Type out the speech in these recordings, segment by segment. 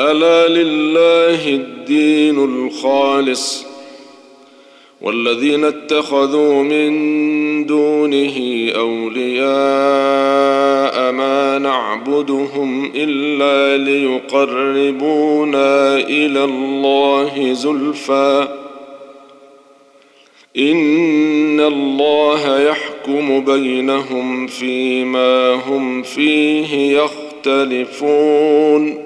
ألا لله الدين الخالص والذين اتخذوا من دونه أولياء ما نعبدهم إلا ليقربونا إلى الله زلفى. إن الله يحكم بينهم فيما هم فيه يختلفون.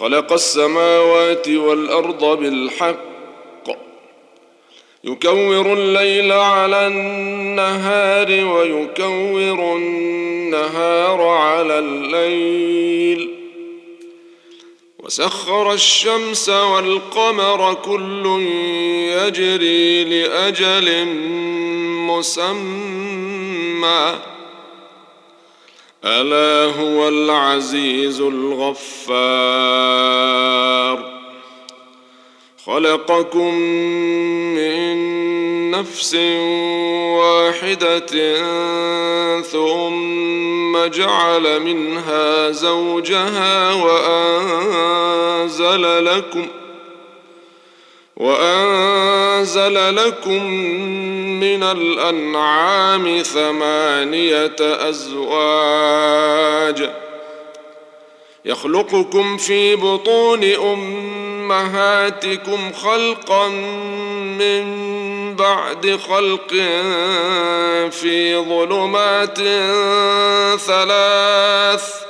خلق السماوات والأرض بالحق. يكور الليل على النهار ويكور النهار على الليل. وسخر الشمس والقمر كل يجري لأجل مسمى. ألا هو العزيز الغفار. خلقكم من نفس واحدة ثم جعل منها زوجها وأنزل لكم وأنزل لكم من الأنعام ثمانية أزواج يخلقكم في بطون أمهاتكم خلقا من بعد خلق في ظلمات ثلاث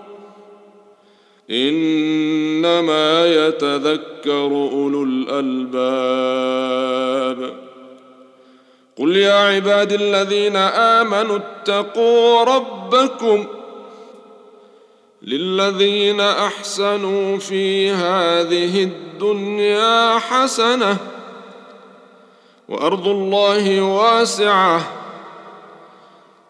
إنما يتذكر أولو الألباب. قل يا عباد الذين آمنوا اتقوا ربكم للذين أحسنوا في هذه الدنيا حسنة وأرض الله واسعة.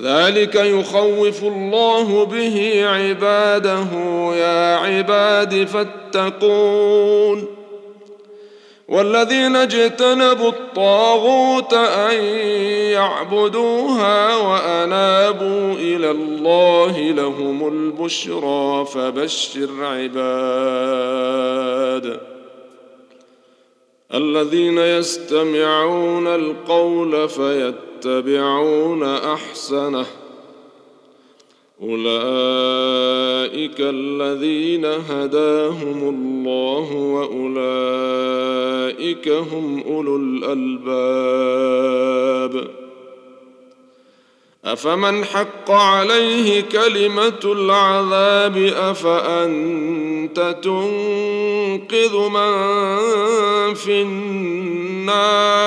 ذلك يخوف الله به عباده يا عباد فاتقون. والذين اجتنبوا الطاغوت أن يعبدوها وأنابوا إلى الله لهم البشرى فبشر عباد. الذين يستمعون القول فيتبعون يتبعون أحسنه. أولئك الذين هداهم الله وأولئك هم أولو الألباب. أفمن حق عليه كلمة العذاب أفأنت تنقذ من في النار؟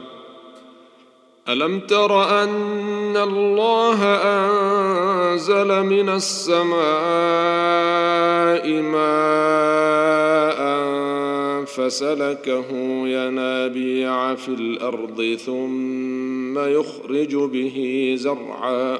ألم تر أن الله أنزل من السماء ماء فسلكه ينابيع في الأرض ثم يخرج به زرعا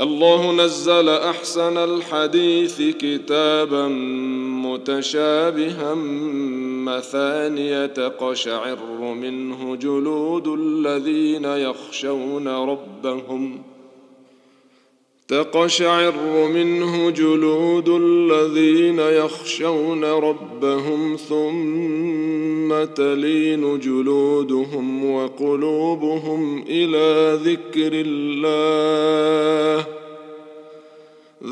الله نزل أحسن الحديث كتابا متشابها مثانية تقشعر منه جلود الذين يخشون ربهم تقشعر منه جلود الذين يخشون ربهم ثم تلين جلودهم وقلوبهم إلى ذكر الله.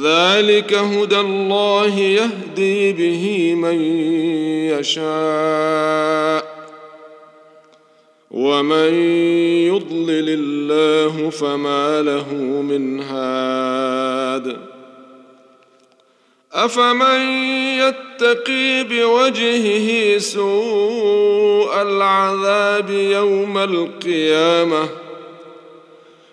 ذلك هدى الله يهدي به من يشاء. ومن يضلل الله فما له من هاد. أفمن يتقي بوجهه سوء العذاب يوم القيامة.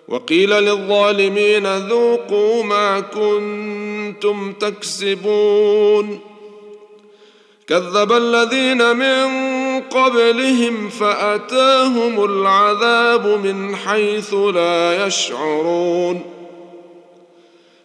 وقيل للظالمين ذوقوا ما كنتم تكسبون. كذب الذين من قبلهم فأتاهم العذاب من حيث لا يشعرون.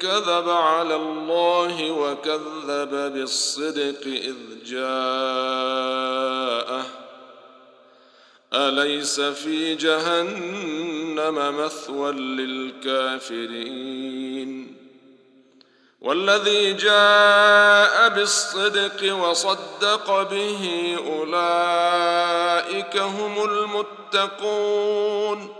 كذب على الله وكذب بالصدق إذ جاءه. أليس في جهنم مثوى للكافرين؟ والذي جاء بالصدق وصدق به أولئك هم المتقون.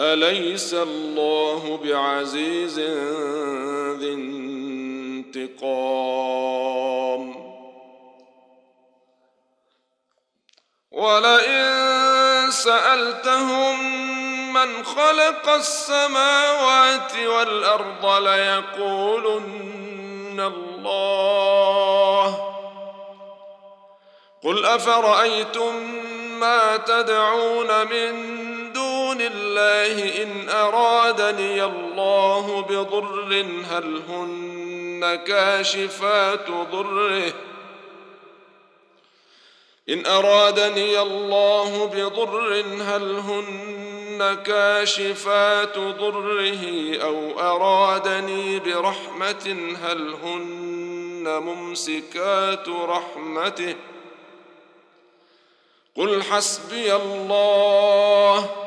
أليس الله بعزيز ذي انتقام؟ ولئن سألتهم من خلق السماوات والأرض ليقولن الله. قل أفرأيتم ما تدعون من الله إن أرادني الله بضر هل هن كاشفات ضره إن أرادني الله بضر هل هن كاشفات ضره أو أرادني برحمة هل هن ممسكات رحمته قل حسبي الله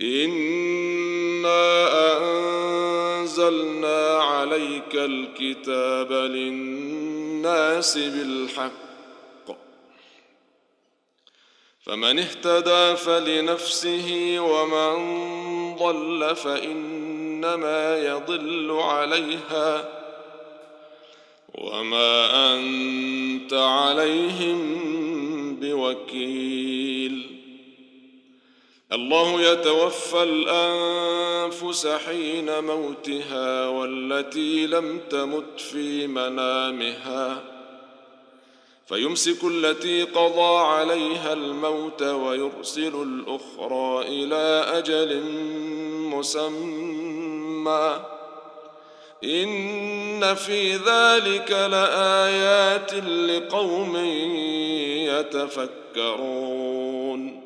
انا انزلنا عليك الكتاب للناس بالحق فمن اهتدى فلنفسه ومن ضل فانما يضل عليها وما انت عليهم بوكيل الله يتوفى الأنفس حين موتها والتي لم تمت في منامها. فيمسك التي قضى عليها الموت ويرسل الأخرى إلى أجل مسمى. إن في ذلك لآيات لقوم يتفكرون.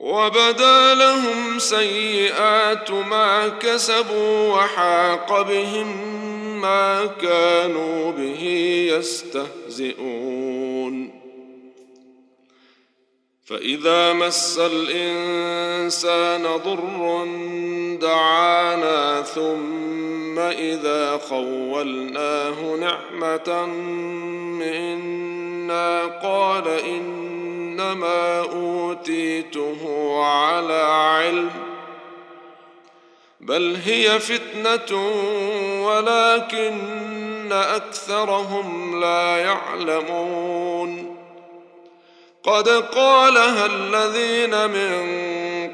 وبدا لهم سيئات ما كسبوا وحاق بهم ما كانوا به يستهزئون. فإذا مس الإنسان ضر دعانا ثم إذا خولناه نعمة منا قال إن إنما أوتيته على علم بل هي فتنة ولكن أكثرهم لا يعلمون. قد قالها الذين من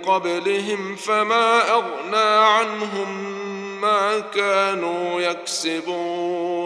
قبلهم فما أغنى عنهم ما كانوا يكسبون.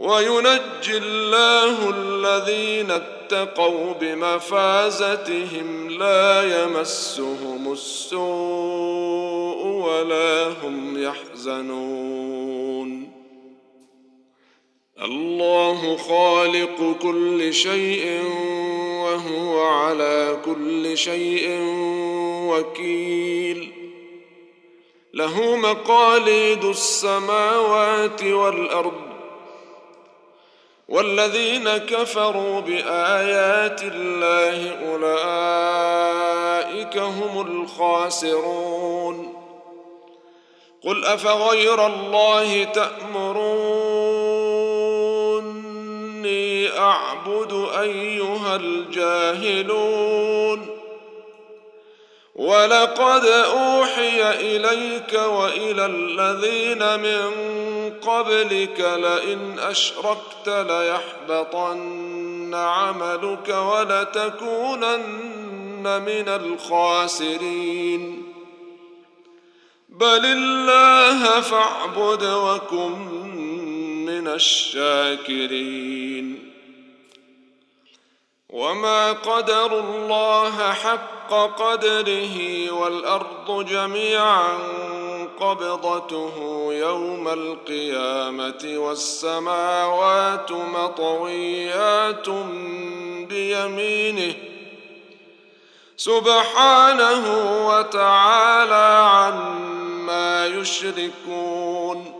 وينجي الله الذين اتقوا بمفازتهم لا يمسهم السوء ولا هم يحزنون. الله خالق كل شيء وهو على كل شيء وكيل. له مقاليد السماوات والأرض والذين كفروا بآيات الله أولئك هم الخاسرون. قل أفغير الله تأمروني أعبد أيها الجاهلون. ولقد أوحي إليك وإلى الذين من قبلك لئن أشركت ليحبطن عملك ولتكونن من الخاسرين. بل الله فاعبد وكن من الشاكرين. وما قدروا الله حق قدره والأرض جميعا قبضته يوم القيامة والسماوات مطويات بيمينه. سبحانه وتعالى عما يشركون.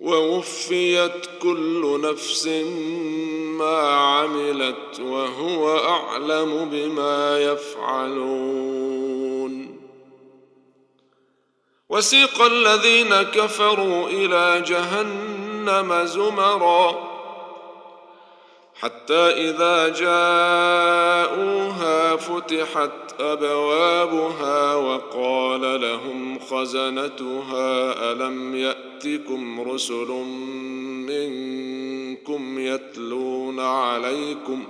ووفيت كل نفس ما عملت وهو أعلم بما يفعلون. وسيق الذين كفروا إلى جهنم زمرًا حتى إذا جاءوها فتحت أبوابها وقال لهم خزنتها ألم يأتكم رسل منكم يتلون عليكم؟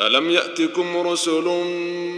ألم يأتكم رسل منكم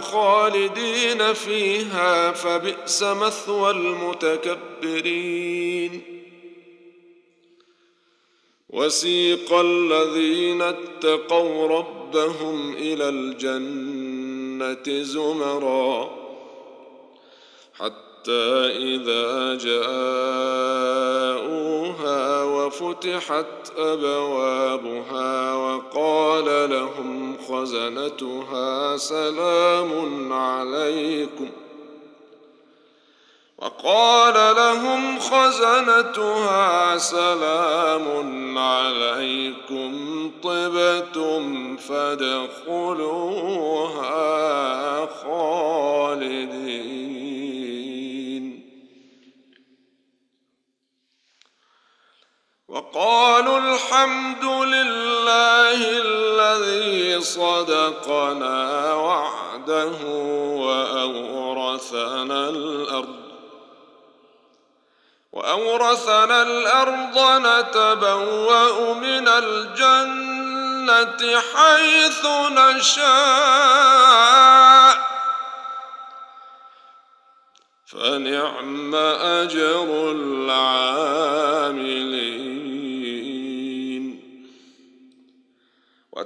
خالدين فيها فبئس مثوى المتكبرين. وسيق الذين اتقوا ربهم إلى الجنة زمرا حتى إذا جاءوها وفتحت أبوابها وقال لهم خزنتها سلام عليكم. وقال لهم خزنتها سلام عليكم. طبتم فادخلوها خالدين. وقالوا الحمد لله الذي صدقنا وعده وأورثنا الأرض وأورثنا الأرض نتبوأ من الجنة حيث نشاء فنعم أجر العاملين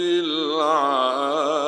العالمين.